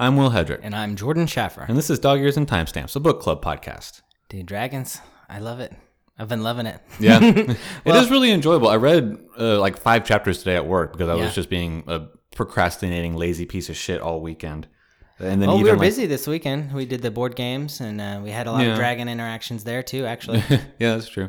I'm Will Hedrick, And I'm Jordan Schaffer. and this is Dog Ears and Timestamps, a book club podcast. Dude, dragons, I love it. I've been loving it. Yeah, it is really enjoyable. I read uh, like five chapters today at work because I Yeah. was just being a procrastinating, lazy piece of shit all weekend. And then Oh, even we were like, busy this weekend. We did the board games, and uh, we had a lot Yeah. of dragon interactions there too, actually. yeah, that's true.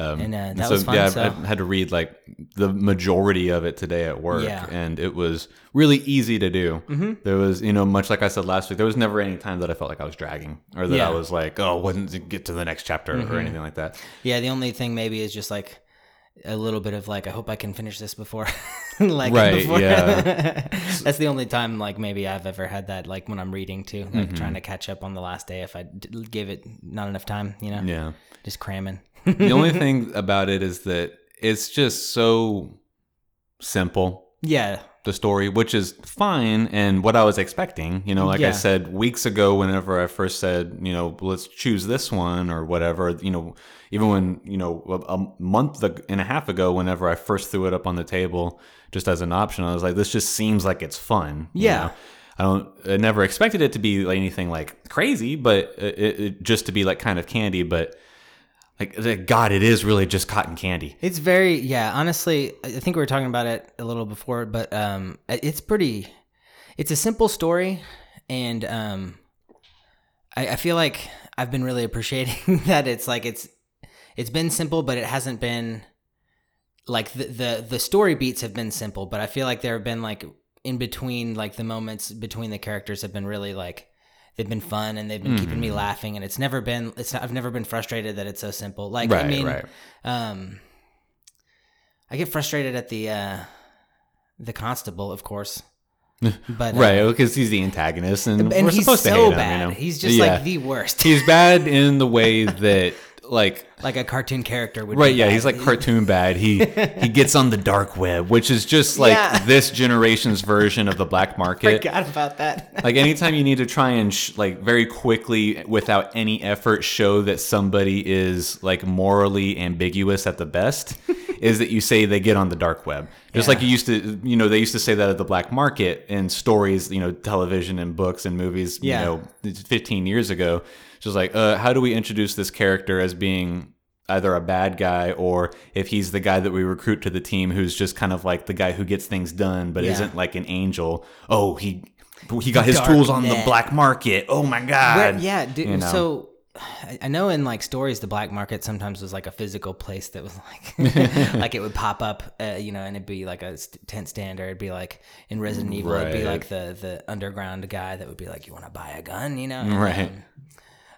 Um, And, uh, and so, was fun, Yeah, I- so- I had to read like the majority of it today at work, Yeah. and it was really easy to do. Mm-hmm. There was, you know, much like I said last week, there was never any time that I felt like I was dragging or that Yeah. Mm-hmm. I was like, oh, wouldn't get to the next chapter or anything like that. yeah, the only thing maybe is just like a little bit of like, I hope I can finish this before. like, Right, before- yeah. That's the only time, like, maybe I've ever had that, like, when I'm reading too, like Mm-hmm. trying to catch up on the last day if I d- give it not enough time, you know? Yeah. Just cramming. The only thing about it is that it's just so simple yeah. the story which is fine and what i was expecting you know like i said weeks ago whenever i first said you know let's choose this one or whatever you know even when you know a, month and a half ago whenever i first threw it up on the table just as an option i was like this just seems like it's fun you Yeah. know? I don't. I never expected it to be like anything like crazy, but it, it, just to be like kind of candy. But like, God, it is really just cotton candy. It's very yeah. Honestly, I think we were talking about it a little before, but um, it's pretty. It's a simple story, and um, I, I feel like I've been really appreciating that it's like it's it's been simple, but it hasn't been like the the the story beats have been simple, but I feel like there have been like in between like the moments between the characters have been really like they've been fun and they've been keeping Mm-hmm. me laughing and it's never been it's not, I've never been frustrated that it's so simple. Like I mean right. um I get frustrated at the uh the constable, of course. But uh, Right, because he's the antagonist, and, and we're he's supposed to so hate bad. him. You know? He's just Yeah. like the worst. he's bad in the way that, like, like a cartoon character would right? be Yeah, bad. he's like cartoon bad. He he gets on the dark web, which is just like Yeah. this generation's version of the black market. forgot about that. like anytime you need to try and sh- like very quickly without any effort show that somebody is like morally ambiguous at the best is that you say they get on the dark web just Yeah. like you used to you know they used to say that at the black market in stories you know television and books and movies Yeah. you know 15 years ago just like uh, how do we introduce this character as being either a bad guy or if he's the guy that we recruit to the team who's just kind of like the guy who gets things done but Yeah. isn't like an angel oh he he got his Dark tools on the black market. Oh my god! yeah, dude, you know. so I- know in like stories the black market sometimes was like a physical place that was like like it would pop up uh, you know and it'd be like a tent stand or it'd be like in Resident Evil it'd be like the the underground guy that would be like you want to buy a gun you know Right. um,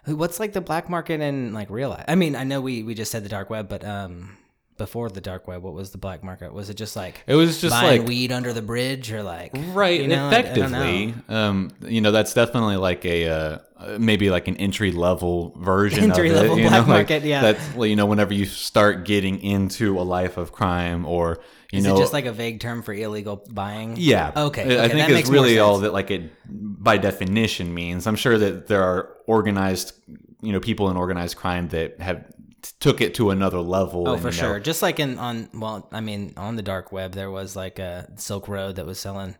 what's like the black market in like real life I mean I know we we just said the dark web but um before the dark web what was the black market was it just like It was just buying like weed under the bridge or like right, you know, I- I effectively. um, you know, that's definitely like a uh, maybe like an entry level version Entry of it. level you black know, like market, yeah. That's well, you know, whenever you start getting into a life of crime, or you is know, it just like a vague term for illegal buying Yeah. Okay, I- okay, I think it's really all that like it by definition means. I'm sure that there are organized, you know, people in organized crime that have took it to another level. Oh, and, for you know, sure. Just like in on well, I mean, on the dark web, there was like a Silk Road that was selling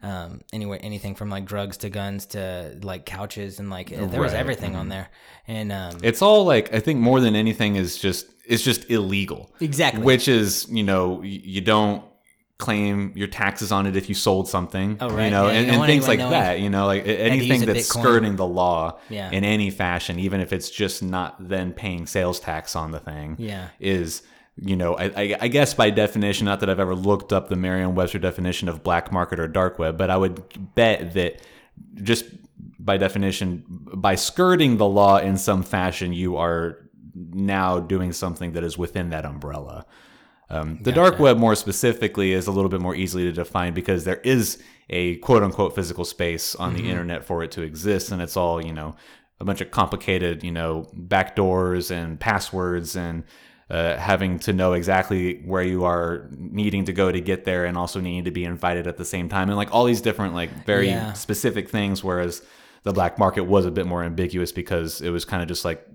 um anywhere anything from like drugs to guns to like couches and like there was Right, everything on there. And um It's all like I think more than anything is just it's just illegal. Exactly. Which is, you know, you don't claim your taxes on it if you sold something. Oh, right. You know, Yeah, and, don't and things like that. You know, like anything that's Bitcoin. skirting the law Yeah. in any fashion, even if it's just not then paying sales tax on the thing. Yeah. Is you know, I, I, I guess by definition, not that I've ever looked up the Merriam-Webster definition of black market or dark web, but I would bet that just by definition, by skirting the law in some fashion, you are now doing something that is within that umbrella. Um, the dark web, more specifically, is a little bit more easily to define because there is a quote unquote physical space on the internet for it to exist, and it's all you know a bunch of complicated you know backdoors and passwords and uh, having to know exactly where you are needing to go to get there and also needing to be invited at the same time and like all these different like very Yeah. specific things whereas the black market was a bit more ambiguous because it was kind of just like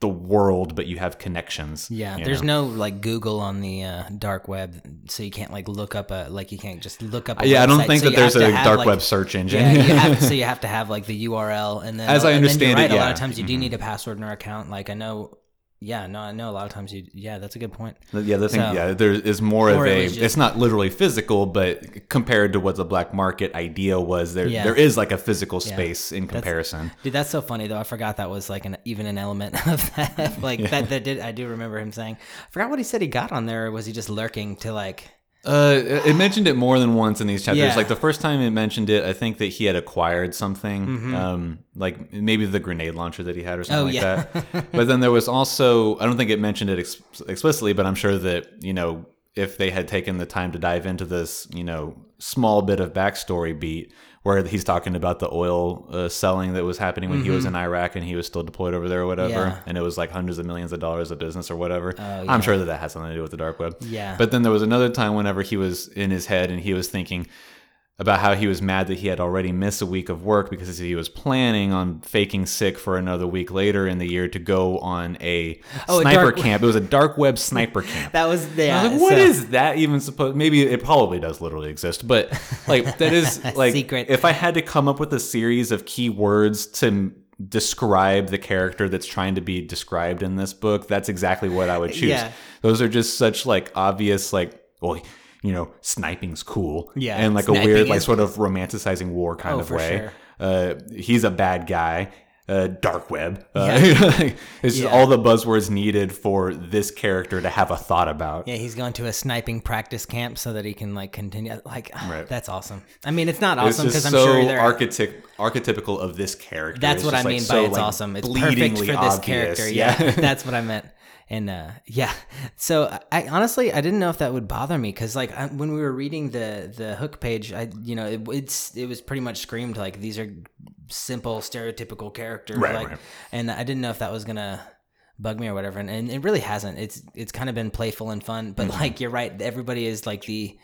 the world, but you have connections. Yeah, there's know? no like Google on the uh, dark web, so you can't like look up a like you can't just look up. A yeah, I don't think so that there's a have, dark like- web search engine. Yeah, you have, so you have to have like the URL, and then As I understand it, right, a lot. Mm-hmm. of times you do need a password in our account. Like I know, yeah, no, I know a lot of times you. Yeah, that's a good point. Yeah, the thing, So- yeah, there is more of a. just- it's not literally physical, but compared to what the black market idea was, there Yeah. there is like a physical space in comparison. Dude, that's so funny though. I forgot that was like an even an element of that. like that, that did I do remember him saying. I forgot what he said he got on there. Or was he just lurking to like? Uh, it it mentioned it more than once in these chapters. Yeah. Like the first time it mentioned it, I think that he had acquired something, um, like maybe the grenade launcher that he had or something Mm-hmm. Oh, like yeah. that. but then there was also, I don't think it mentioned it ex- explicitly, but I'm sure that you know if they had taken the time to dive into this, you know, small bit of backstory beat where he's talking about the oil uh, selling that was happening when he was in Iraq and he was still deployed over there or whatever, Mm-hmm. Yeah. and it was like hundreds of millions of dollars of business or whatever. Oh, yeah. I'm sure that that has something to do with the dark web. Yeah. But then there was another time whenever he was in his head and he was thinking about how he was mad that he had already missed a week of work because he was planning on faking sick for another week later in the year to go on a Oh, a sniper dark- camp. It was a dark web sniper camp. That was yeah. I was like, what so- is that even supposed? Maybe it probably does literally exist, but like that is like Secret. if I had to come up with a series of keywords to describe the character that's trying to be described in this book, that's exactly what I would choose. Yeah. Those are just such like obvious like well. You know, sniping's cool. Yeah, And like a weird, like sort of romanticizing war kind Oh, of way. sure. Uh, he's a bad guy. Uh, dark web. Uh, it's just Yeah. all the buzzwords needed for this character to have a thought about. Yeah, he's going to a sniping practice camp so that he can like continue. Like, Right. that's awesome. I mean, it's not awesome because I'm so sure they're. archetyp- archetypical of this character. that's It's what I like, mean so, by it's like, awesome. It's perfect for this obvious. character. Yeah, that's what I meant. And uh, yeah, so I, honestly I didn't know if that would bother me because like I, when we were reading the the hook page, I you know it, it's it was pretty much screamed like these are simple stereotypical characters, Right, like, right. and I didn't know if that was gonna bug me or whatever, and, and it really hasn't. It's it's kind of been playful and fun, but Mm-hmm. like you're right, everybody is like the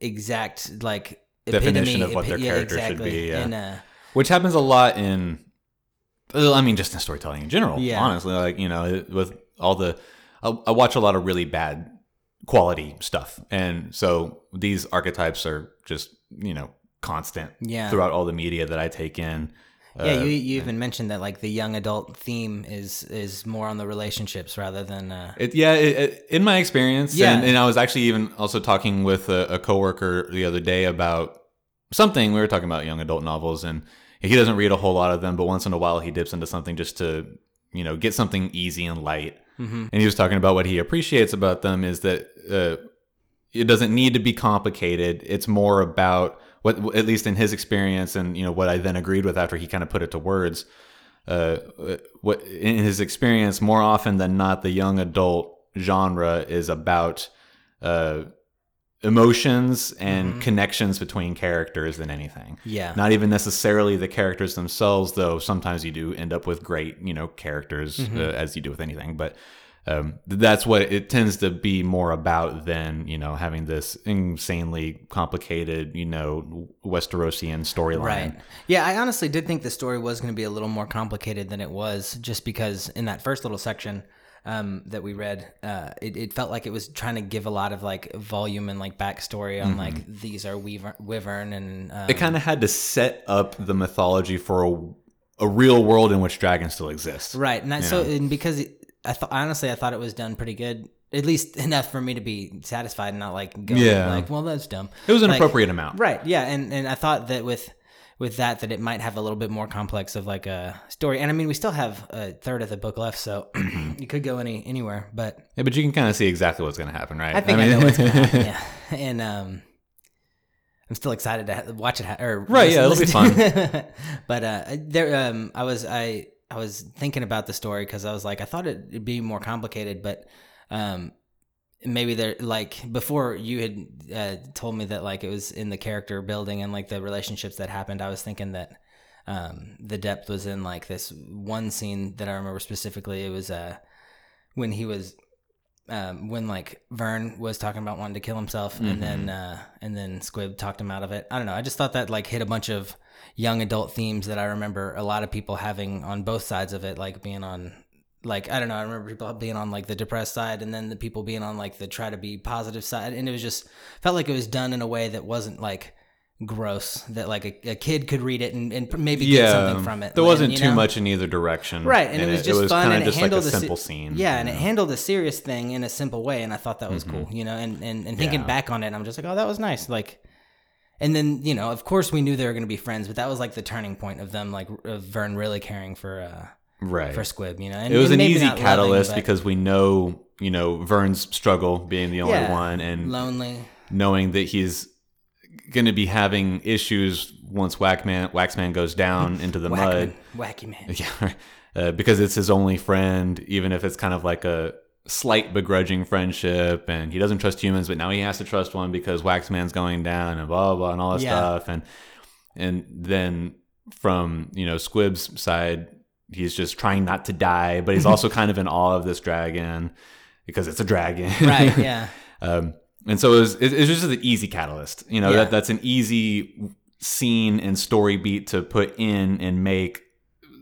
exact like Definition epitome- of what their epi- character should be, yeah. and uh, Which happens a lot in, I mean, just in storytelling in general. Yeah. Honestly, like you know, with all the, I, I watch a lot of really bad quality stuff, and so these archetypes are just you know constant Yeah. throughout all the media that I take in. Yeah, Uh, you you even mentioned that like the young adult theme is is more on the relationships rather than uh It, yeah, it, it, in my experience, Yeah. and, and I was actually even also talking with a, a coworker the other day about something. We were talking about young adult novels, and he doesn't read a whole lot of them, but once in a while he dips into something just to you know get something easy and light. Mhm. And he was talking about what he appreciates about them is that uh, it doesn't need to be complicated. It's more about what, at least in his experience, and you know what I then agreed with after he kind of put it to words. Uh, what in his experience, more often than not, the young adult genre is about uh, emotions and connections between characters than anything. yeah. Not even necessarily the characters themselves, though. Sometimes you do end up with great, you know, characters uh, as you do with anything. But um, that's what it tends to be more about than you know having this insanely complicated, you know, Westerosian storyline. Right. Yeah, I honestly did think the story was going to be a little more complicated than it was, just because in that first little section um, that we read, uh, it, it felt like it was trying to give a lot of like volume and like backstory on like these are Weaver, Wyvern and um, It kind of had to set up the mythology for a, a real world in which dragons still exist. right. And that, so and because it, I thought honestly I thought it was done pretty good. At least enough for me to be satisfied and not like go Yeah. like, well, that's dumb. It was an Like- appropriate amount. Right. Yeah. And and I thought that with with that that it might have a little bit more complex of like a story. And I mean, we still have a third of the book left, so you could go any anywhere. But Yeah, but you can kind of see exactly what's going to happen, right? I think I, know what's gonna happen. Yeah. And um. I'm still excited to watch it. Ha- or Right, yeah, it'll be fun. but uh, there, um, I was I I was thinking about the story because I was like, I thought it'd be more complicated, but um, maybe there like before you had uh, told me that like it was in the character building and like the relationships that happened. I was thinking that um, the depth was in like this one scene that I remember specifically. It was uh, when he was um, when like Vern was talking about wanting to kill himself, and then uh, and then Squib talked him out of it. I don't know. I just thought that like hit a bunch of young adult themes that I remember a lot of people having on both sides of it, like being on like I don't know, I remember people being on like the depressed side and then the people being on like the try to be positive side and it was just felt like it was done in a way that wasn't like gross that like a, a kid could read it and, and maybe get something from it. There wasn't too know? much in either direction, Right, and, it was just fun, kinda and it just like a the se- simple scene. Yeah, and it handled a serious thing in a simple way, and I thought that was cool. You know, and and, and thinking Yeah. back on it, I'm just like, oh, that was nice. Like, and then you know, of course, we knew they were going to be friends, but that was like the turning point of them, like of Vern really caring for uh right. for Squib. You know, and, it was and an easy not loving, catalyst because we know, you know, Vern's struggle being the only Yeah. one, and lonely. knowing that he's going to be having issues once Whackman Waxman goes down into the mud. Wacky man. Yeah, uh, because it's his only friend, even if it's kind of like a slight begrudging friendship, and he doesn't trust humans, but now he has to trust one because Waxman's going down, and blah blah, blah and all that Yeah. stuff, and and then from you know Squib's side, he's just trying not to die, but he's also kind of in awe of this dragon because it's a dragon, Right. Yeah. um, and so it was, it, it's just an easy catalyst. You know, Yeah. that that's an easy scene and story beat to put in and make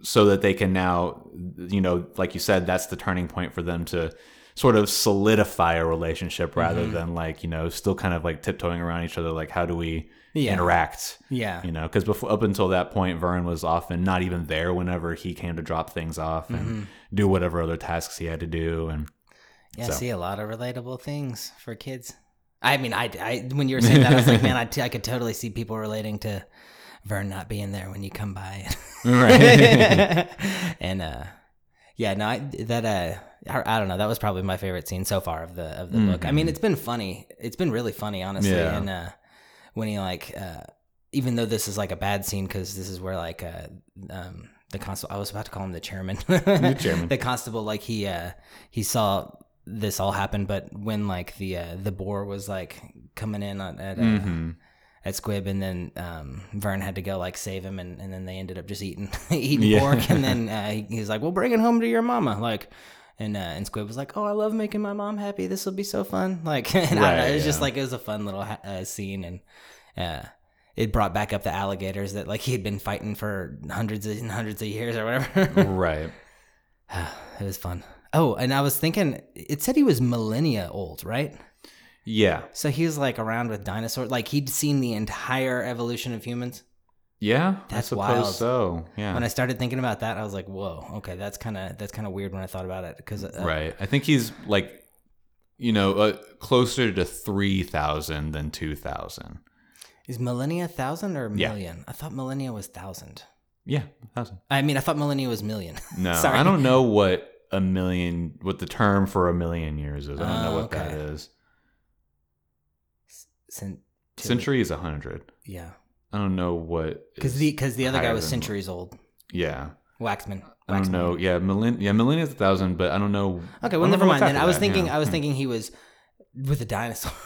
so that they can now, you know, like you said, that's the turning point for them to sort of solidify a relationship rather Mm-hmm. than like, you know, still kind of like tiptoeing around each other. Like, how do we Yeah. interact? Yeah. You know, because before up until that point, Vern was often not even there whenever he came to drop things off and Mm-hmm. do whatever other tasks he had to do. And Yeah, So- I see a lot of relatable things for kids. I mean, I, I when you were saying that, I was like, man, I, t- I could totally see people relating to Vern not being there when you come by. right. and uh, yeah, no, I, that uh, I, I don't know. That was probably my favorite scene so far of the of the book. I mean, it's been funny. It's been really funny, honestly. Yeah. And uh, when he like, uh, even though this is like a bad scene because this is where like uh, um, the constable. I was about to call him the chairman. the chairman. the constable, like he uh, he saw this all happen, but when like the uh, the boar was like coming in on, at uh, Mhm. at Squib, and then um, Vern had to go like save him, and, and then they ended up just eating eating Yeah. pork, and then uh, he, he was like, "Well, bring it home to your mama," like. And, uh, and Squib was like, "Oh, I love making my mom happy. This will be so fun." Like, and I don't know, it was just like it was a fun little ha- uh, scene, and uh, it brought back up the alligators that like he had been fighting for hundreds and hundreds of years or whatever. right. it was fun. Oh, and I was thinking, it said he was millennia old, right? Yeah. So he was like around with dinosaurs. Like he'd seen the entire evolution of humans. Yeah, That's I suppose wild. so. Yeah, When I started thinking about that, I was like, "Whoa, okay, that's kind of that's kind of weird." When I thought about it, because uh, right. I think he's like, you know, uh, closer to three thousand than two thousand. is millennia thousand or million? Yeah. I thought millennia was thousand. Yeah, thousand. I mean, I thought millennia was million. No, Sorry. I don't know what a million, what the term for a million years is. I don't know Oh, what that okay. is. Cent- Century is a hundred. yeah, I don't know what. because the because the other guy was than- centuries old. Yeah, Waxman. I don't Waxman. know. Yeah, millenn. Yeah, millennia is a thousand, but I don't know. Okay, well, never mind then. I was that, thinking, yeah. I was Hmm. thinking he was with a dinosaur.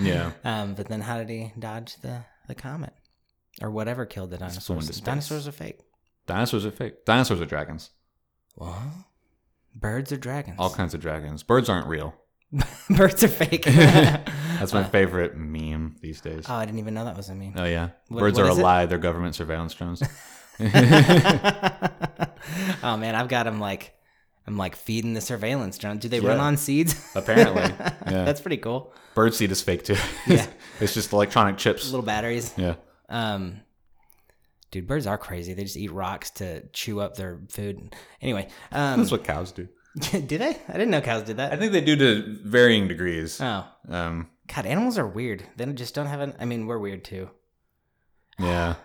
Yeah. Um, but then how did he dodge the the comet or whatever killed the dinosaurs? Dinosaurs are fake. Dinosaurs are fake. Dinosaurs are dragons. What? Birds are dragons. All kinds of dragons. Birds aren't real. Birds are fake. That's my favorite meme these days. oh, I didn't even know that was a meme. Oh yeah, What- birds what are a is it? lie. They're government surveillance drones. oh man, I've got them like I'm like feeding the surveillance drone. Do they run on seeds? Apparently, yeah. That's pretty cool. Bird seed is fake too. Yeah. it's just electronic chips. Little batteries. Yeah, Um, dude, birds are crazy. They just eat rocks to chew up their food. Anyway, um, that's what cows do. do they? I didn't know cows did that. I think they do to varying degrees. Oh, Um, God, animals are weird. They just don't have an. I mean, we're weird too. yeah,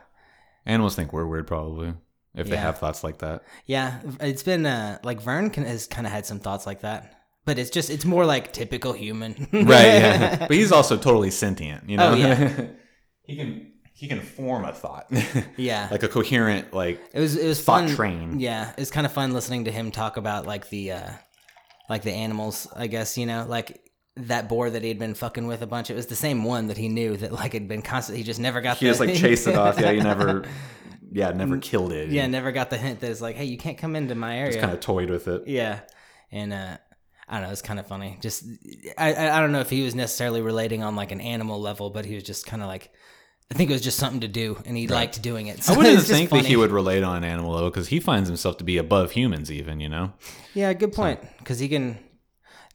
animals think we're weird probably if they Yeah. have thoughts like that. Yeah, it's been uh, like Vern can, has kind of had some thoughts like that, but it's just it's more like typical human. Right. Yeah. but he's also totally sentient. You know. Oh, yeah. he can he can form a thought. yeah. like a coherent like It was it was thought fun. train. Yeah, it was kind of fun listening to him talk about like the uh like the animals. I guess you know like that boar that he had been fucking with a bunch. It was the same one that he knew that like had been constant. He just never got. He the, just like chased it off. Yeah, he never. Yeah, never killed it. yeah, never got the hint that it's like, hey, you can't come into my area. just kind of toyed with it. Yeah, and uh, I don't know. It's kind of funny. Just I I don't know if he was necessarily relating on like an animal level, but he was just kind of like I think it was just something to do, and he liked doing it. So I wouldn't it's just think that he would relate on an animal though, because he finds himself to be above humans, even you know. Yeah, good point. Because he can,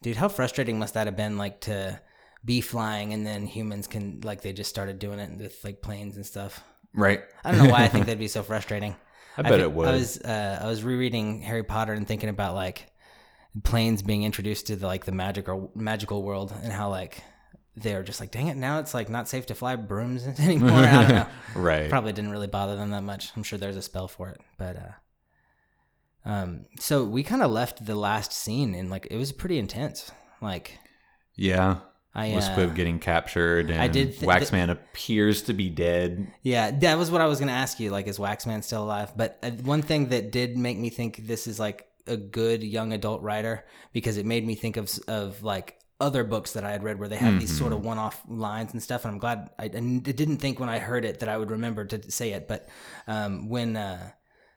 dude. How frustrating must that have been? Like to be flying, and then humans can like they just started doing it with like planes and stuff. Right. I don't know why I think that'd be so frustrating. I bet fe- it would. I was uh, I was rereading Harry Potter and thinking about like planes being introduced to the, like the magical magical world and how like they're just like dang it now it's like not safe to fly brooms anymore. I don't know. right. Probably didn't really bother them that much. I'm sure there's a spell for it, but uh, um, so we kind of left the last scene and like it was pretty intense. Like Yeah. I was uh, getting captured and I did th- Waxman appears to be dead. Yeah, that was what I was going to ask you. Like, is Waxman still alive? But uh, one thing that did make me think this is like a good young adult writer because it made me think of of like other books that I had read where they have these sort of one off lines and stuff. And I'm glad I, I didn't think when I heard it that I would remember to say it. But um, when uh,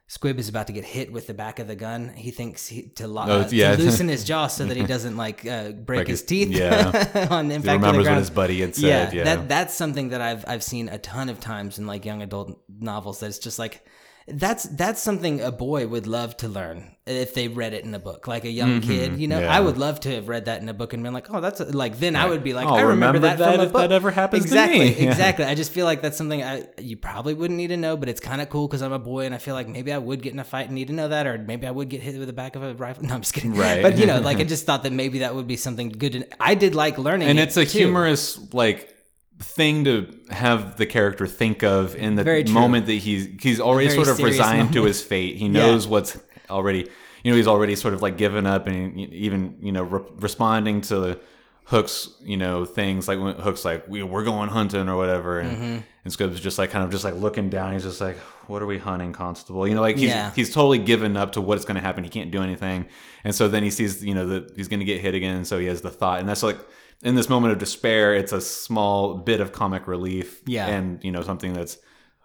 Squib is about to get hit with the back of the gun, he thinks he, to, lo- Oh, uh, to loosen his jaw so that he doesn't like uh, break Like his his- teeth. yeah. on He impact the remembers what his buddy had said. Yeah. that that's something that I've I've seen a ton of times in like young adult novels. That it's just like that's that's something a boy would love to learn if they read it in a book, like a young kid. You know, Mm-hmm. yeah. I would love to have read that in a book and been like, oh, that's a, like then I would be like, Oh, I remember, remember that, that from a if book. that ever happens to exactly, me. Yeah. exactly. I just feel like that's something I you probably wouldn't need to know, but it's kind of cool because I'm a boy and I feel like maybe I would get in a fight and need to know that, or maybe I would get hit with the back of a rifle. No, I'm just kidding. Right. But you know, like I just thought that maybe that would be something good. To, I did like learning, and it, it's a too. humorous like thing to have the character think of in the moment that he's he's already sort of resigned to his fate. He knows what's already you know he's already sort of like given up and even you know re- responding to Hooke's you know things like when Hooke's like we, we're going hunting or whatever and Mm-hmm. and Squib's just like kind of just like looking down. He's just like what are we hunting, Constable? You know like he's Yeah. he's totally given up to what's going to happen. He can't do anything. And so then he sees, you know, that he's going to get hit again. So he has the thought. And that's like, in this moment of despair, it's a small bit of comic relief. Yeah. And, you know, something that's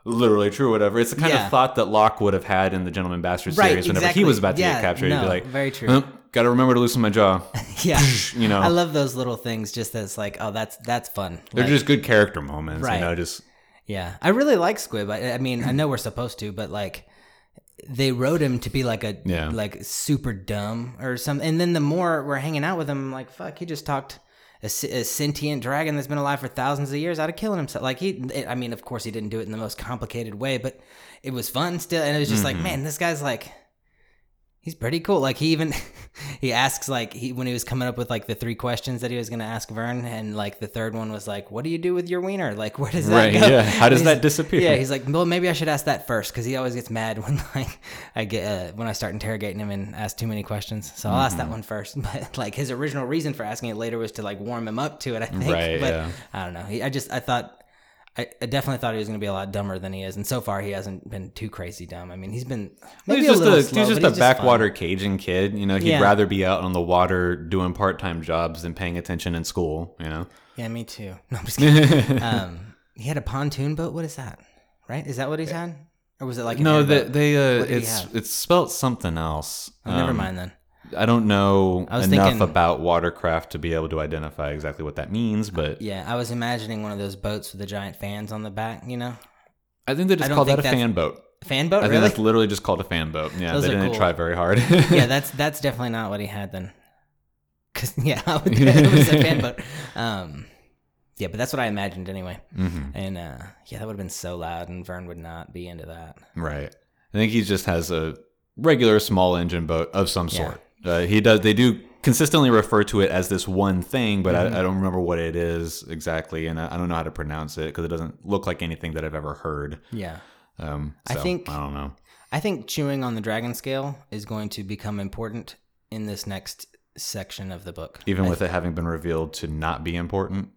literally true or whatever. It's the kind Yeah. of thought that Locke would have had in the Gentleman Bastard Right, series whenever exactly. he was about to Yeah, get captured. He'd be like, very true. Got to remember to loosen my jaw. yeah. You know, I love those little things. Just that's like, oh, that's that's fun. they're Like, just good character moments. Right. You know, just yeah. I really like Squib. I, I mean, I know we're supposed to, but like, they wrote him to be like a Yeah. like super dumb or something. And then the more we're hanging out with him, I'm like, fuck, he just talked. A, a sentient dragon that's been alive for thousands of years out of killing himself. Like he, I mean, of course he didn't do it in the most complicated way, but it was fun still. And it was just Mm-hmm. like, man, this guy's like, he's pretty cool. Like he even he asks like he when he was coming up with like the three questions that he was going to ask Vern, and like the third one was like, "What do you do with your wiener? Like where does that Right, go? yeah. How does that disappear? Yeah, he's like, well, maybe I should ask that first because he always gets mad when like I get uh, when I start interrogating him and ask too many questions. So I'll ask Mm-hmm. that one first. But like his original reason for asking it later was to like warm him up to it. I think. Right, But yeah. I don't know. He, I just I thought. I I definitely thought he was going to be a lot dumber than he is, and so far he hasn't been too crazy dumb. I mean, he's been maybe he's just little a, slow, he's just a fun. backwater Cajun kid. You know, he'd Yeah. rather be out on the water doing part time jobs than paying attention in school. You know, Yeah, me too. No, I'm just kidding. um, he had a pontoon boat. What is that? Right? Is that what he's had, or was it like no, they, they uh, What did he it's it's spelt something else. Oh, never Um, mind then. I don't know I enough thinking- about watercraft to be able to identify exactly what that means, but Yeah, I was imagining one of those boats with the giant fans on the back. You know, I think they just I don't call that a fan boat. fan boat. I think really? that's literally just called a fan boat. Yeah, Those they didn't cool. try very hard. yeah, that's that's definitely not what he had then. Cause yeah, it was a fan boat. Um, yeah, but that's what I imagined anyway. Mhm. And uh, yeah, that would have been so loud, and Vern would not be into that. Right. I think he just has a regular small engine boat of some Yeah. sort. Uh, he does. They do consistently refer to it as this one thing, but Mm-hmm. I, I don't remember what it is exactly, and I, I don't know how to pronounce it because it doesn't look like anything that I've ever heard. Yeah. Um, I think- I don't know. I think chewing on the dragon scale is going to become important in this next section of the book. Even I, with it having been revealed to not be important,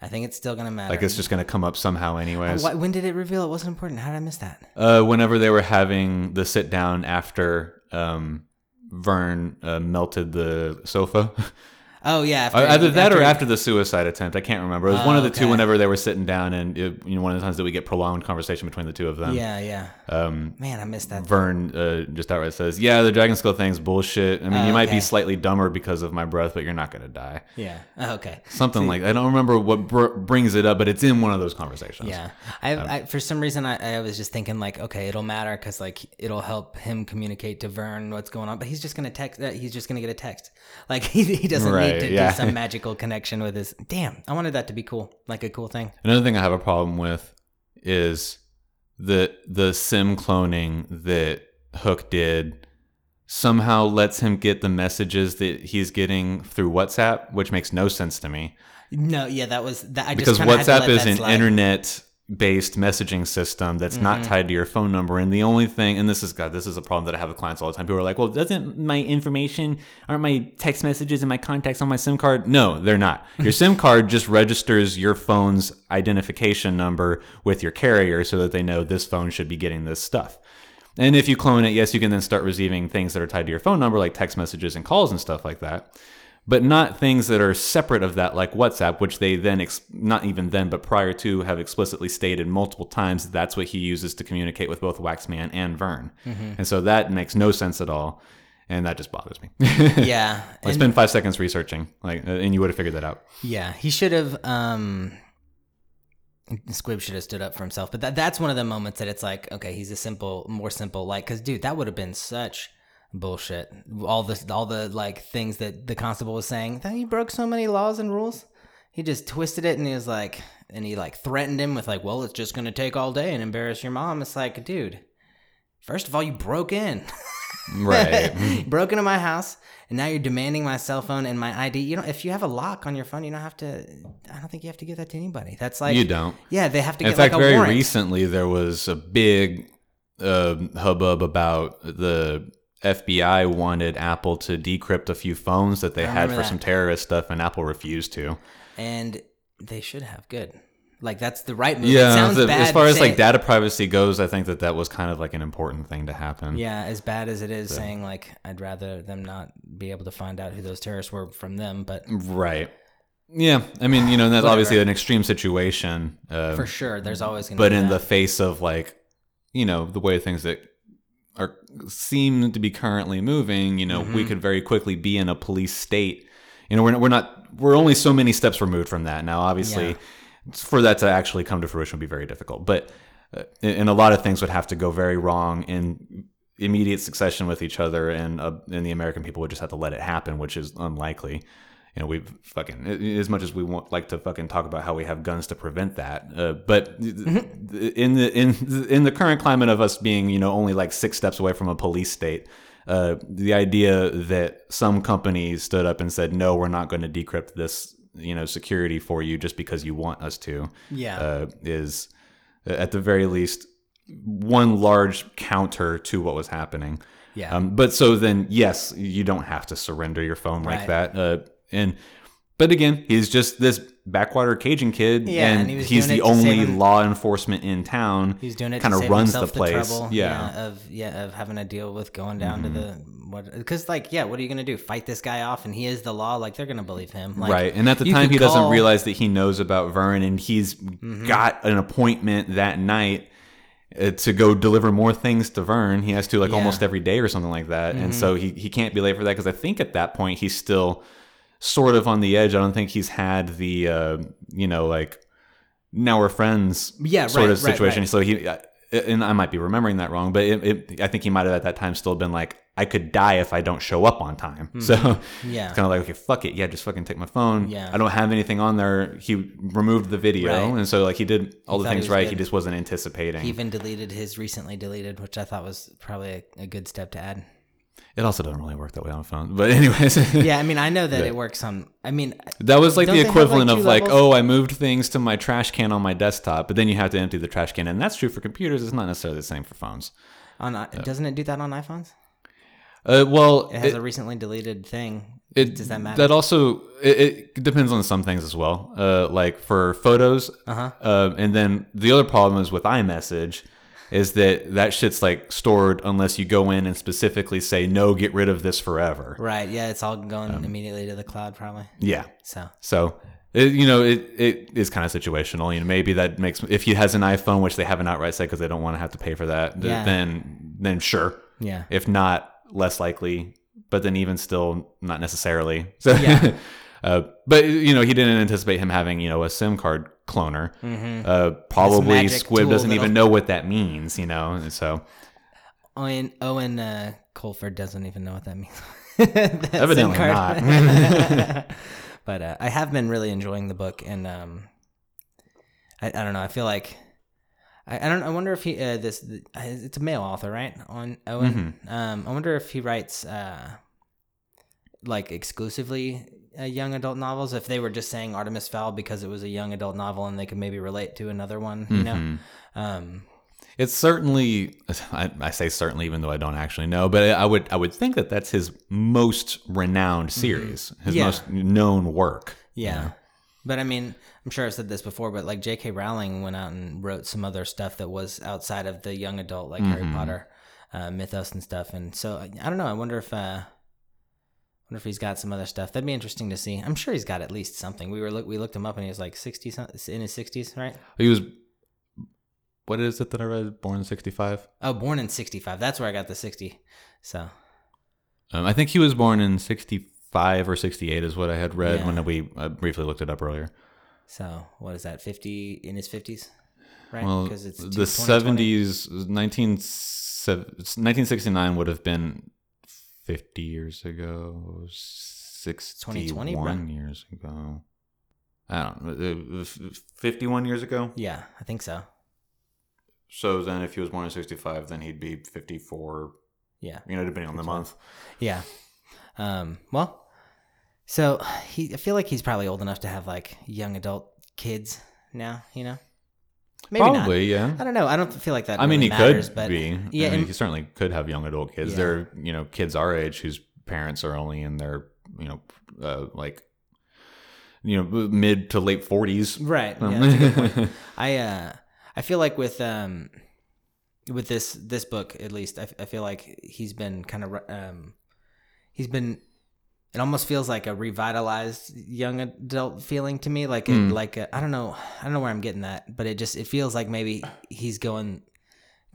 I think it's still going to matter. like it's just going to come up somehow anyways. When did it reveal it wasn't important? How did I miss that? Uh, whenever they were having the sit down after um, Vern uh, melted the sofa. Oh yeah, after, Uh, Either that or after- after the suicide attempt. I can't remember. It was one of the two whenever they were sitting down and, it, you know, one of the times that we get prolonged conversation between the two of them. Yeah, yeah. Um, Man, I missed that. Vern uh, just outright says, "Yeah, the dragon skull thing's bullshit. I mean, Oh, you might okay. be slightly dumber because of my breath, but you're not gonna die." Yeah. Oh, okay. Something like I don't remember what br- brings it up, but it's in one of those conversations. Yeah, I, Um, I for some reason I, I was just thinking like, okay, it'll matter because like it'll help him communicate to Vern what's going on. But he's just gonna text. Uh, he's just gonna get a text. Like he, he doesn't Right, need to yeah. do some magical connection with his. Damn, I wanted that to be cool, like a cool thing. Another thing I have a problem with is the the sim cloning that Hooke did somehow lets him get the messages that he's getting through WhatsApp, which makes no sense to me. No, yeah, that was that. I because just kinda had to WhatsApp is that an slide. internet based messaging system that's not Mm-hmm. tied to your phone number. And the only thing and this is god this is a problem that i have with clients all the time. People are like well doesn't my information aren't my text messages and my contacts on my sim card? No they're not. Your sim card just registers your phone's identification number with your carrier so that they know this phone should be getting this stuff. And if you clone it yes you can then start receiving things that are tied to your phone number like text messages and calls and stuff like that but not things that are separate of that, like WhatsApp, which they then, ex- not even then, but prior to, have explicitly stated multiple times that that's what he uses to communicate with both Waxman and Vern. And so that makes no sense at all. And that just bothers me. Yeah, I spent five seconds researching, like, uh, and you would have figured that out. Yeah, he should have. Um, Squib should have stood up for himself, but that that's one of the moments that it's like, okay, he's a simple, more simple, like, because dude, that would have been such bullshit. All the all the like things that the constable was saying that he broke so many laws and rules. He just twisted it, and he was like, and he like threatened him with like, well, it's just gonna take all day and embarrass your mom. It's like, dude, first of all, you broke in. Right. Broke into my house and now you're demanding my cell phone and my ID. You know, if you have a lock on your phone, you don't have to. I don't think you have to give that to anybody. That's like you don't. Yeah, they have to In get fact, like very warrant. recently, there was a big uh, hubbub about the FBI wanted Apple to decrypt a few phones that they had for that. some terrorist stuff, and Apple refused to. and they should have good. Like that's the right move. it Yeah, sounds the- as far as like data privacy goes, I think that that was kind of like an important thing to happen. Yeah, as bad as it is saying like I'd rather them not be able to find out who those terrorists were from them, but Right. Yeah, I mean, you know, that's Whatever. obviously an extreme situation. Uh, for sure, there's always going to. Be But in the face of like, you know, the way things that seem to be currently moving, you know, we Mm-hmm. could very quickly be in a police state. You know, we're we're not we're only so many steps removed from that. Now, obviously, Yeah. for that to actually come to fruition would be very difficult. But uh, and a lot of things would have to go very wrong in immediate succession with each other, and uh, and the American people would just have to let it happen, which is unlikely. You know, we've fucking as much as we want like to fucking talk about how we have guns to prevent that, uh, but in the in in the current climate of us being you know only like six steps away from a police state, uh, the idea that some companies stood up and said no, we're not going to decrypt this you know security for you just because you want us to, Yeah. uh, is uh, at the very least one large counter to what was happening. yeah. Um, but so then, yes, you don't have to surrender your phone like Right. that. Uh, and but again, he's just this backwater Cajun kid, Yeah, and, and he he's the it to save only him- law enforcement in town. He's doing it kind of runs the place. trouble, yeah. of yeah of having to deal with going down to the Mm-hmm. what because like yeah what are you gonna do fight this guy off and he is the law like they're gonna believe him like, right. And at the time, he doesn't realize that he knows about Vern, and he's Mm-hmm. got an appointment that night. Uh, to go deliver more things to Vern, he has to like Yeah. Mm-hmm. almost every day or something like that, and so he he can't be late for that because I think at that point he's still sort of on the edge. I don't think he's had the uh, you know like now we're friends Yeah, sort right, of situation. right. So he uh, and I might be remembering that wrong, but it, it, I think he might have at that time still been like I could die if I don't show up on time. So Mm-hmm. Yeah. it's kind of like okay, fuck it, yeah, just fucking take my phone. Yeah. I don't have anything on there. He removed the video, Right. and so like he did all the he things right. good. He just wasn't anticipating. he even deleted his recently deleted which I thought was probably a, a good step to add it also doesn't really work that way on a phone. But anyways, yeah I mean I know that it works on I mean That was like the equivalent like, of like, oh, I moved things to my trash can on my desktop, but then you have to empty the trash can, and that's true for computers. It's not necessarily the same for phones. on i- doesn't it do that on iPhones Uh, well, it has it, a recently deleted thing it- does that matter That also it, it depends on some things as well. Uh, like for photos, Uh-huh. uh, and then the other problem is with iMessage. Is that that shit's like stored unless you go in and specifically say no, get rid of this forever. Right. Yeah, it's all going Um, immediately to the cloud, probably. Yeah. So So, it, you know, it, it is kind of situational. You know, maybe that makes if he has an iPhone, which they haven't outright said because they don't want to have to pay for that, Yeah. then then sure. yeah, If not, less likely. But then even still, not necessarily. So, Yeah. uh, but you know, he didn't anticipate him having you know a SIM card cloner. Uh, probably Squib doesn't even know what that means. You know, and so Eoin Eoin uh, Colfer doesn't even know what that means. Evidently not. but uh, I have been really enjoying the book, and um, I, I don't know. I feel like I, I don't. I wonder if he uh, this uh, it's a male author, right? On Eoin. Mm-hmm. Um, I wonder if he writes uh, like exclusively uh, young adult novels. If they were just saying Artemis Fowl because it was a young adult novel, and they could maybe relate to another one, you know. Mm-hmm. Um, It's certainly, I, I say certainly, even though I don't actually know, but I would, I would think that that's his most renowned series, his Mm-hmm. Yeah. most known work. Yeah. But I mean, I'm sure I've said this before, but like J.K. Rowling went out and wrote some other stuff that was outside of the young adult, like Harry Potter, uh, mythos and stuff. And so I I don't know. I wonder if, uh, wonder if he's got some other stuff. That'd be interesting to see. I'm sure he's got at least something. We were look, we looked him up and he was like 60 some- in his 60s, right? He was, what is it that I read? Born in '65. Oh, born in 65. That's where I got the 60. So Um, I think he was born in '65 or '68 is what I had read Yeah. when we uh, briefly looked it up earlier. so what is that? 50 in his 50s, right? Well, Because it's the '70s, 19, 1969 would have been 50 years ago, 61 bro. years ago. I don't know, uh, 51 years ago. Yeah, I think so. So then, if he was born in '65, then he'd be 54. Yeah. You know, depending on the month. Yeah. Um, well, so he, I feel like he's probably old enough to have like young adult kids now, you know? Maybe Probably, yeah. I don't know. I don't feel like that. I mean, really he matters, could but be. Yeah, I mean, he certainly could have young adult kids. Yeah. There you know, kids our age whose parents are only in their, you know, uh, like, you know, mid to late 40s. right. Um, Yeah, that's a good point. I uh, I feel like with um, with this this book at least, I, I feel like he's been kind of um, he's been. It almost feels like a revitalized young adult feeling to me. Like, Mm. like I I don't know, I don't know where I'm getting that, but it just it feels like maybe he's going,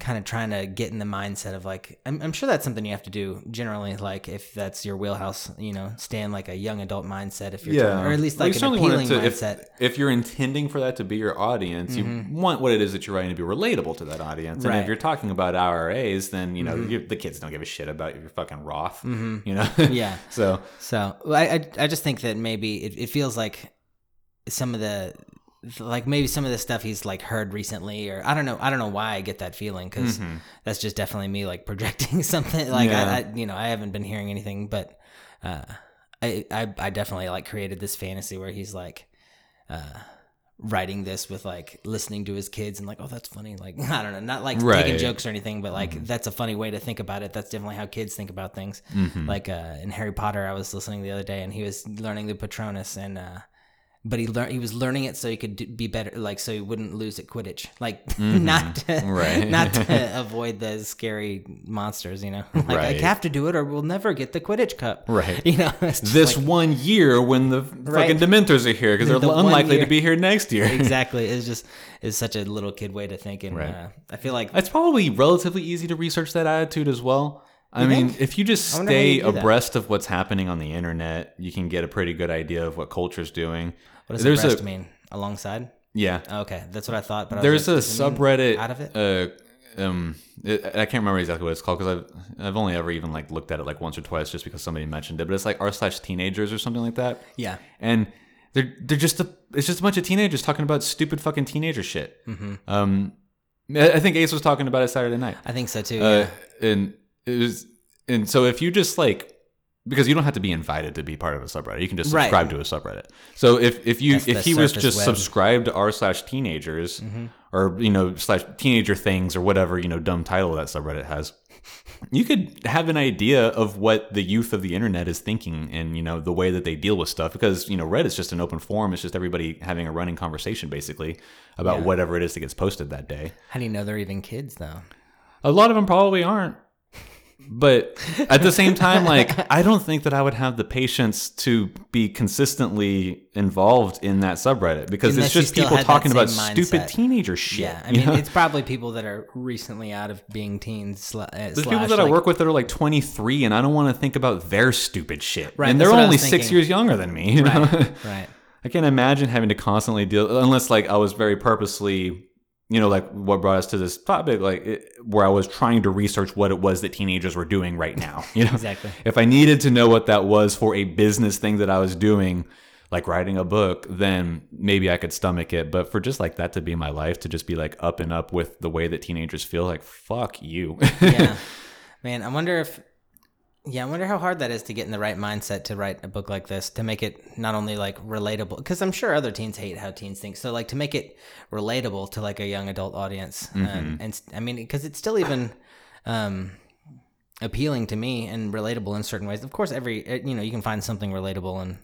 kind of trying to get in the mindset of like I'm, I'm sure that's something you have to do generally. Like if that's your wheelhouse, you know, stay in like a young adult mindset if you're trying, or at least like you an certainly want it appealing to- mindset. If, if you're intending for that to be your audience, you mm-hmm. want what it is that you're writing to be relatable to that audience. And Right. if you're talking about IRAs, then, you know, mm-hmm. you, the kids don't give a shit about your fucking Roth, mm-hmm. you know? Yeah. so, So well, I, I I just think that maybe it, it feels like some of the like maybe some of the stuff he's like heard recently or I don't know I don't know why I get that feeling because that's just definitely me like projecting something. Like Yeah. I, I you know I haven't been hearing anything but uh I I, I definitely like created this fantasy where he's like uh writing this with like listening to his kids and like oh that's funny. Like I don't know not like Right. taking jokes or anything but like that's a funny way to think about it. That's definitely how kids think about things. Like uh in Harry Potter I was listening the other day and he was learning the Patronus and uh but he learned he was learning it so he could do, be better like so he wouldn't lose at Quidditch like not to, Right. not to avoid the scary monsters you know like I have to do it or we'll never get the Quidditch cup Right. you know this like- one year when the Right. fucking Dementors are here because they're The unlikely to be here next year. exactly it's just it's such a little kid way to think and Right. uh, I feel like It's probably relatively easy to research that attitude as well. I mean, think? if you just I wonder how stay you do that. abreast of what's happening on the internet, you can get a pretty good idea of what culture's doing. what does There's abreast a mean alongside yeah. okay that's what I thought but I was There's a like, does subreddit out of it Uh, um, it, I can't remember exactly what it's called because I've I've only ever even like looked at it like once or twice just because somebody mentioned it. But it's like r slash teenagers or something like that. yeah and they're they're just a it's just a bunch of teenagers talking about stupid fucking teenager shit. Mm-hmm. Um, I think Ace was talking about it Saturday night. I think so too Uh, yeah. and was and so if you just like because you don't have to be invited to be part of a subreddit, you can just Right. subscribe to a subreddit. So if if you That's if he was just web. Mm-hmm. subscribed to r slash teenagers or you know slash teenager things or whatever you know dumb title that subreddit has. you could have an idea of what the youth of the internet is thinking and you know the way that they deal with stuff because you know Reddit's just an open forum. It's just everybody having a running conversation basically about Yeah. whatever it is that gets posted that day. How do you know they're even kids though? A lot of them probably aren't. But at the same time, like I don't think that I would have the patience to be consistently involved in that subreddit because Unless it's just people talking about same stupid teenager shit. Yeah, I mean, know? it's probably people that are recently out of being teens. Sla- uh, There's slash, people that I work with that are like 23, and I don't want to think about their stupid shit. Right, and they're only six years younger than me. You know? Right. I can't imagine having to constantly deal, unless like I was very purposely, you know, like what brought us to this topic, like it, where I was trying to research what it was that teenagers were doing right now. You know, Exactly. If I needed to know what that was for a business thing that I was doing, like writing a book, then maybe I could stomach it. But for just like that to be my life, to just be like up and up with the way that teenagers feel, like fuck you. Yeah. Man, I wonder if. Yeah, I wonder how hard that is to get in the right mindset to write a book like this to make it not only like relatable because I'm sure other teens hate how teens think. So like to make it relatable to like a young adult audience, Mm-hmm. um, and I mean because it's still even um, appealing to me and relatable in certain ways. Of course, every uh, you know you can find something relatable in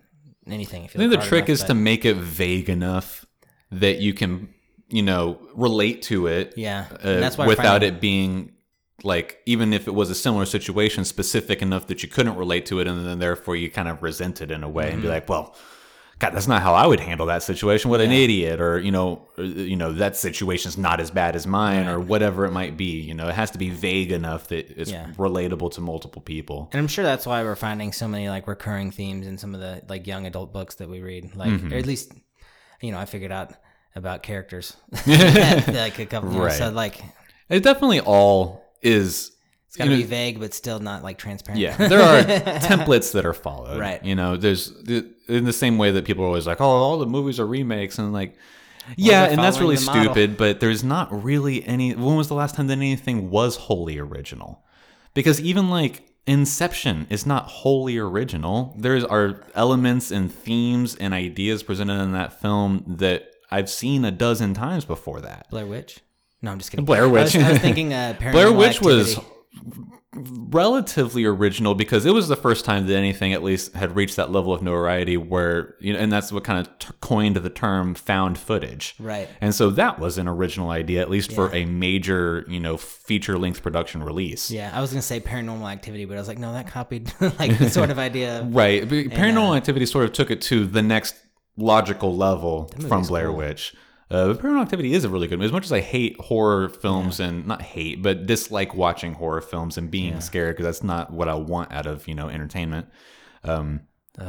anything. If you I think the trick enough, is but- to make it vague enough that you can, you know, relate to it. Yeah, uh, that's why without it being like, even if it was a similar situation, specific enough that you couldn't relate to it, and then therefore you kind of resent it in a way and Mm-hmm. be like, well. God, that's not how I would handle that situation. What an idiot, or you know, or, you know that situation's not as bad as mine, or whatever it might be. You know, it has to be vague enough that it's Yeah. relatable to multiple people. And I'm sure that's why we're finding so many like recurring themes in some of the like young adult books that we read. Like, Mm-hmm. or at least, you know, I figured out about characters like a couple. You know, so Right. like, It definitely all is. it's you know, be vague, but still not like transparent. Yeah, there are templates that are followed. Right. You know, there's in the same way that people are always like, "Oh, all the movies are remakes," and like, yeah, and that's really stupid. But there's not really any. When was the last time that anything was wholly original? Because even like Inception is not wholly original. There's are elements and themes and ideas presented in that film that I've seen a dozen times before that. Blair Witch. No, I'm just kidding. Blair I was, Witch. I was thinking uh, Paranormal Blair Witch was relatively original because it was the first time that anything at least had reached that level of notoriety where you know and that's what kind of t- coined the term found footage Right. and so that was an original idea at least for a major you know feature length production release Yeah, I was gonna say Paranormal Activity, but I was like, no, that copied like the sort of idea. right but paranormal uh, activity sort of took it to the next logical level from blair cool. witch uh, but Paranormal Activity is a really good movie. As much as I hate horror films and not hate, but dislike watching horror films and being scared because that's not what I want out of you know entertainment. Um,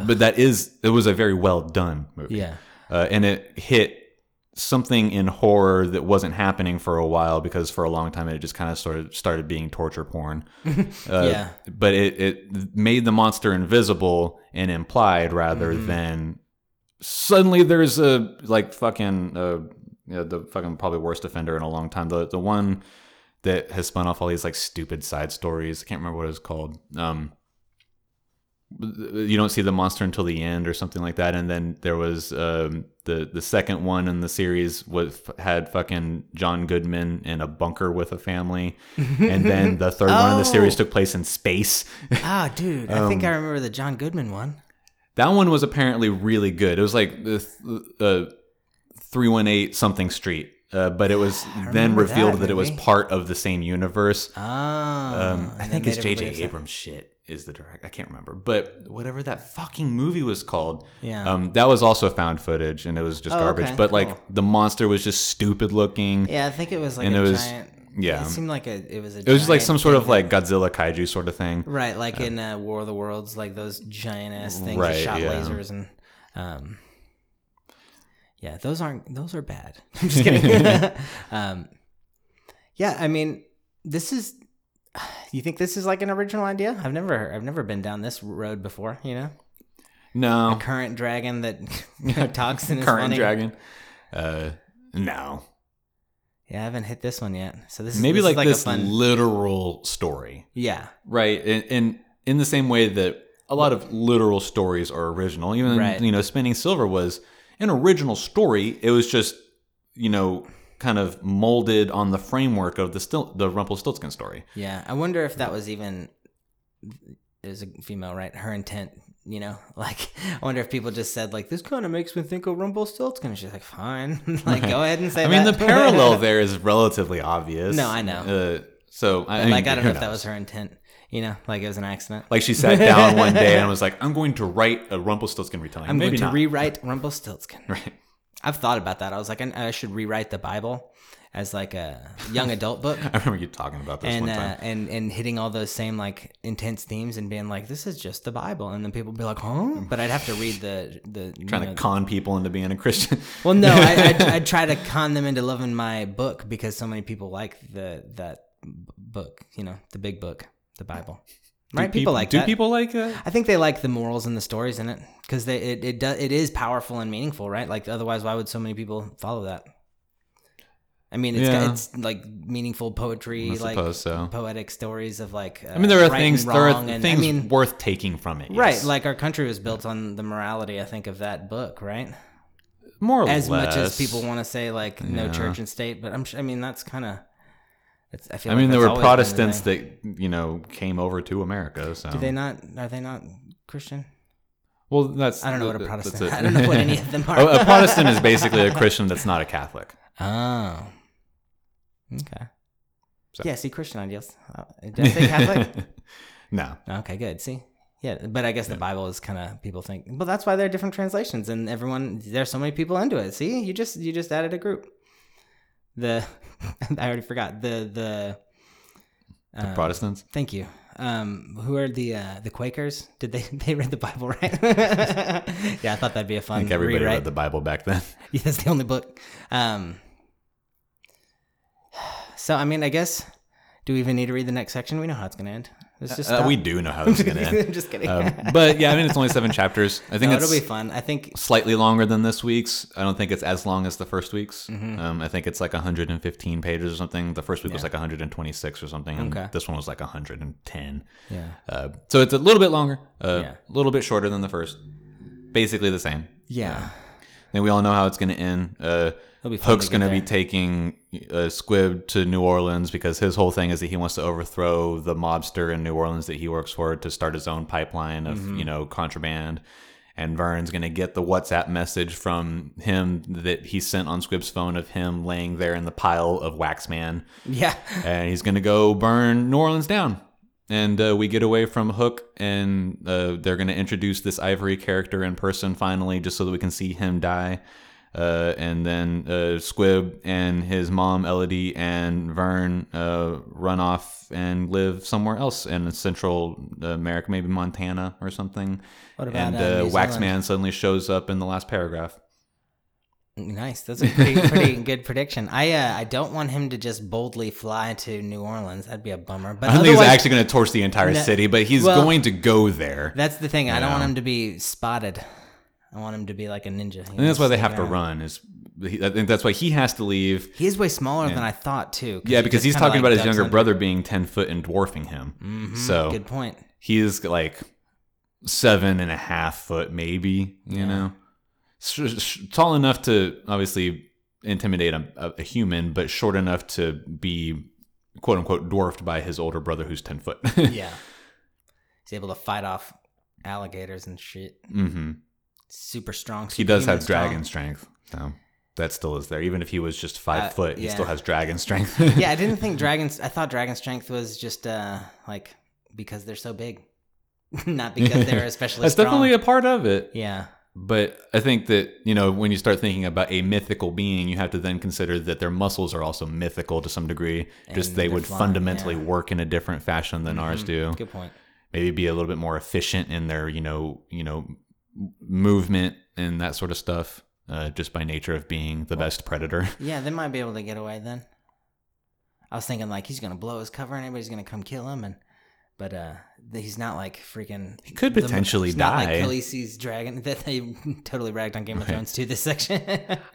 but that is it was a very well done movie. Yeah. uh, and it hit something in horror that wasn't happening for a while because for a long time it just kind of sort of started being torture porn. uh, Yeah. But it, it made the monster invisible and implied rather Mm-hmm. than suddenly there's a like fucking uh, you know, the fucking probably worst offender in a long time. The the one that has spun off all these like stupid side stories. I can't remember what it's called. Um, you don't see the monster until the end or something like that and then there was um, the the second one in the series was had fucking John Goodman in a bunker with a family and then the third one in the series Oh. took place in space Ah, dude, I think I Um, remember the John Goodman one. That one was apparently really good it was like the uh, 318 something street uh, but it was then revealed that that, it was part of the same universe Ah, Um, I think it's J.J. Abrams shit is the director. I can't remember, but whatever that fucking movie was called, Yeah. um, that was also found footage, and it was just Oh, garbage. okay, but like the monster was just stupid looking. Yeah, I think it was like And a it was- giant. Yeah. it seemed like a. It was a. It was just like some sort of like Godzilla kaiju sort of thing. right, like in uh, War of the Worlds, like those giant ass things Right, that shot yeah. lasers and. Um, yeah, those aren't. Those are bad. I'm just kidding. um, yeah, I mean, this is. You think this is like an original idea? I've never, I've never been down this road before. You know, No, current dragon that talks and current funny. dragon. Uh, no, Yeah, I haven't hit this one yet. So this is maybe this like, is like this a fun. literal story, yeah, right? And, and in the same way that a lot of literal stories are original, even Right. you know, Spinning Silver was an original story. It was just you know kind of molded on the framework of the still the Rumpelstiltskin story. Yeah, I wonder if that was even there's a female, right? Her intent, you know, like I wonder if people just said like this kind of makes me think of Rumpelstiltskin. She's like, fine, like go ahead and say. I mean, that. the parallel there is relatively obvious. No, I know. Uh, so I mean, like I don't know if that was her intent. You know, like it was an accident. Like she sat down one day and was like, "I'm going to write a Rumpelstiltskin retelling." I'm Maybe going to not. rewrite Rumpelstiltskin. right. I've thought about that. I was like, I, I should rewrite the Bible as like a young adult book. I remember you talking about this and one uh, and and hitting all those same like intense themes and being like, this is just the Bible, and then people would be like, huh? But I'd have to read the the Trying know, to con people into being a Christian. Well, no, I, I'd, I'd try to con them into loving my book because so many people like the that book, you know, the big book, the Bible. Do Right? People, like Do that. people like uh, I think they like the morals and the stories in it because they it it, does, it is powerful and meaningful, right? Like otherwise, why would so many people follow that? I mean, it's Yeah. got, it's like meaningful poetry, I like so. poetic stories of like. Uh, I mean, there are right things. There are and, things I mean, worth taking from it. right? yes. Like our country was built on the morality, I think, of that book, right? more or as less. much as people want to say like no Yeah. church and state, but I'm sure, I mean that's kind of. I feel. I like mean, there were always been the Protestants that you know came over to America. So Do they not? Are they not Christian? Well, that's I don't know what a Protestant. that's. I don't know what any of them are. a, a Protestant is basically a Christian that's not a Catholic. Oh. Okay. So. Yeah. See, Christian ideals. Uh, Did I say Catholic? no. okay. Good. See. Yeah, but I guess the Bible is kind of people think. Well, that's why there are different translations, and everyone there's so many people into it. See, you just you just added a group. The I already forgot the the. The um, Protestants. Thank you. Um, who are the uh, the Quakers? Did they they read the Bible right? yeah, I thought that'd be a fun think everybody rewrite. read the Bible back then. Yeah, that's the only book. Um, so I mean, I guess do we even need to read the next section? We know how it's gonna end. Let's just Uh, we do know how this is going to end. I'm just kidding. Um, but yeah, I mean, it's only seven chapters. I think no, it's it'll be fun. I think slightly longer than this week's. I don't think it's as long as the first week's. Um, I think it's like 115 pages or something. The first week was Mm-hmm. Like 126 or something, and Okay. this one was like 110. yeah, Uh, so it's a little bit longer, uh, Yeah. a little bit shorter than the first. Basically the same. yeah. And we all know how it's going to end. It'll be fun Hooke's going to be taking uh, Squib to New Orleans because his whole thing is that he wants to overthrow the mobster in New Orleans that he works for to start his own pipeline of Mm-hmm. you know contraband. And Vern's going to get the WhatsApp message from him that he sent on Squib's phone of him laying there in the pile of Waxman, yeah. and he's going to go burn New Orleans down. And uh, we get away from Hooke, and uh, they're going to introduce this Ivory character in person finally, just so that we can see him die. Uh, and then uh, Squib and his mom Elodie and Vern uh, run off and live somewhere else in Central America, maybe Montana or something. What about and uh, uh, Waxman suddenly shows up in the last paragraph. Nice. That's a pretty pretty good prediction. I uh, I don't want him to just boldly fly to New Orleans. That'd be a bummer. But I don't think he's actually going to torch the entire No- city, but he's well, going to go there. That's the thing. I don't want him to be spotted. I want him to be like a ninja. I think that's why they have to run. Is I think that's why he has to leave. He is way smaller than I thought too. Yeah, because he's talking like, about his younger under. brother being ten foot and dwarfing him. So Good point. he's like seven and a half foot, maybe. You Yeah. know, tall enough to obviously intimidate a, a, human, but short enough to be quote unquote dwarfed by his older brother who's ten foot. Yeah, he's able to fight off alligators and shit. hmm Super strong. He does have strong. dragon strength. So that still is there. Even if he was just five Uh, foot, he still has dragon strength. yeah, I didn't think dragons. I thought dragon strength was just uh like because they're so big, not because they're especially. That's strong. definitely a part of it. yeah. But I think that, you know, when you start thinking about a mythical being, you have to then consider that their muscles are also mythical to some degree. Just And they they're would flying, fundamentally yeah. work in a different fashion than ours do. Good point. Maybe be a little bit more efficient in their, you know, you know, movement and that sort of stuff, uh, just by nature of being the best predator. Yeah, they might be able to get away then. I was thinking like he's gonna blow his cover and everybody's gonna come kill him, and but uh he's not like freaking. He could potentially Not like die. Khaleesi's dragon that they totally ragged on Game of Thrones too. This section.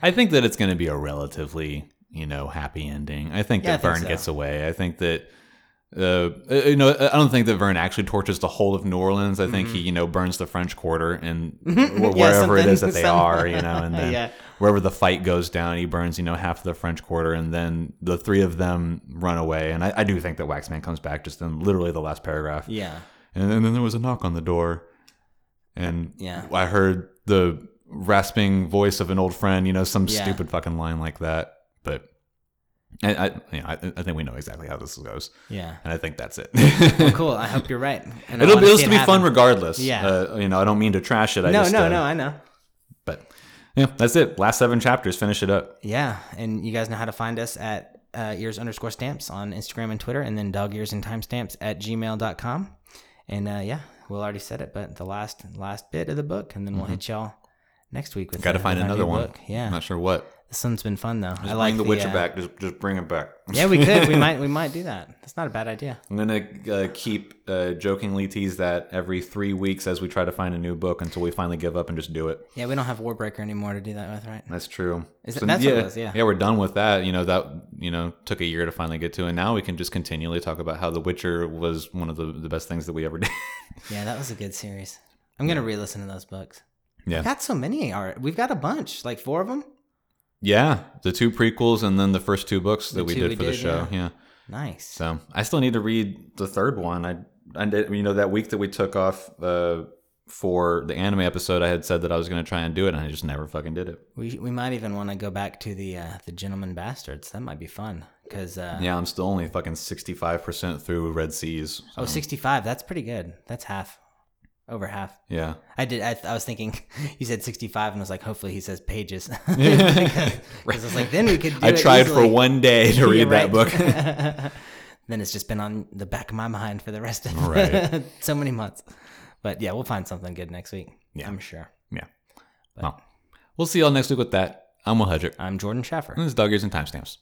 I think that it's going to be a relatively, you know, happy ending. I think Yeah, that I think Vern so. gets away. I think that, uh, uh, you know, I don't think that Vern actually torches the whole of New Orleans. I think he, you know, burns the French Quarter and Mm-hmm. Yeah, wherever it is that they some- are, you know, and then Yeah. wherever the fight goes down, he burns, you know, half of the French Quarter, and then the three of them run away. And I, I do think that Waxman comes back just in literally the last paragraph. Yeah. And then, then there was a knock on the door, and Yeah. I heard the rasping voice of an old friend, you know, some Yeah. stupid fucking line like that. But I, I, you know, I, I think we know exactly how this goes, Yeah. and I think that's it. Well, cool. I hope you're right. And it'll wanna it'll it be fun regardless. Yeah. Uh, you know, I don't mean to trash it. I No, just, no, uh, no. I know. But yeah, that's it. Last seven chapters. Finish it up. Yeah, and you guys know how to find us at uh, ears underscore stamps on Instagram and Twitter, and then dog ears and timestamps at gmail.com. And uh, yeah, Will already said it, but the last last bit of the book, and then we'll hit y'all next week with Got to Mm-hmm. find another one. book. Yeah, I'm not sure what. This one's been fun though. Just I like bring the Witcher uh, back. Just just bring it back. Yeah, we could. We might. We might do that. That's not a bad idea. I'm gonna uh, keep uh, jokingly tease that every three weeks as we try to find a new book until we finally give up and just do it. Yeah, we don't have Warbreaker anymore to do that with, right? That's true. Is it- that's yeah, was, yeah. yeah, we're done with that. You know that you know took a year to finally get to, and now we can just continually talk about how The Witcher was one of the, the best things that we ever did. Yeah, that was a good series. I'm gonna re-listen to those books. yeah, we Got so many art. We've got a bunch, like four of them. Yeah, the two prequels and then the first two books that The we did we for the show. yeah. yeah. Nice. So I still need to read the third one. I, I did, you know, that week that we took off uh, for the anime episode, I had said that I was going to try and do it, and I just never fucking did it. We we might even want to go back to the uh, the Gentleman Bastards. That might be fun because uh, Yeah, I'm still only fucking 65% through Red Seas. so, oh 65. That's pretty good. That's half, over half. yeah. I did. I, I was thinking you said 65, and I was like, hopefully he says pages because I was like, then we could. Do I it tried for one day to read that book. then it's just been on the back of my mind for the rest of Right. so many months. But yeah, we'll find something good next week. Yeah. I'm sure. yeah. Well, we'll see y'all next week with that. I'm Will Hedrick. I'm Jordan Schaffer. This is Dog Ears and Timestamps.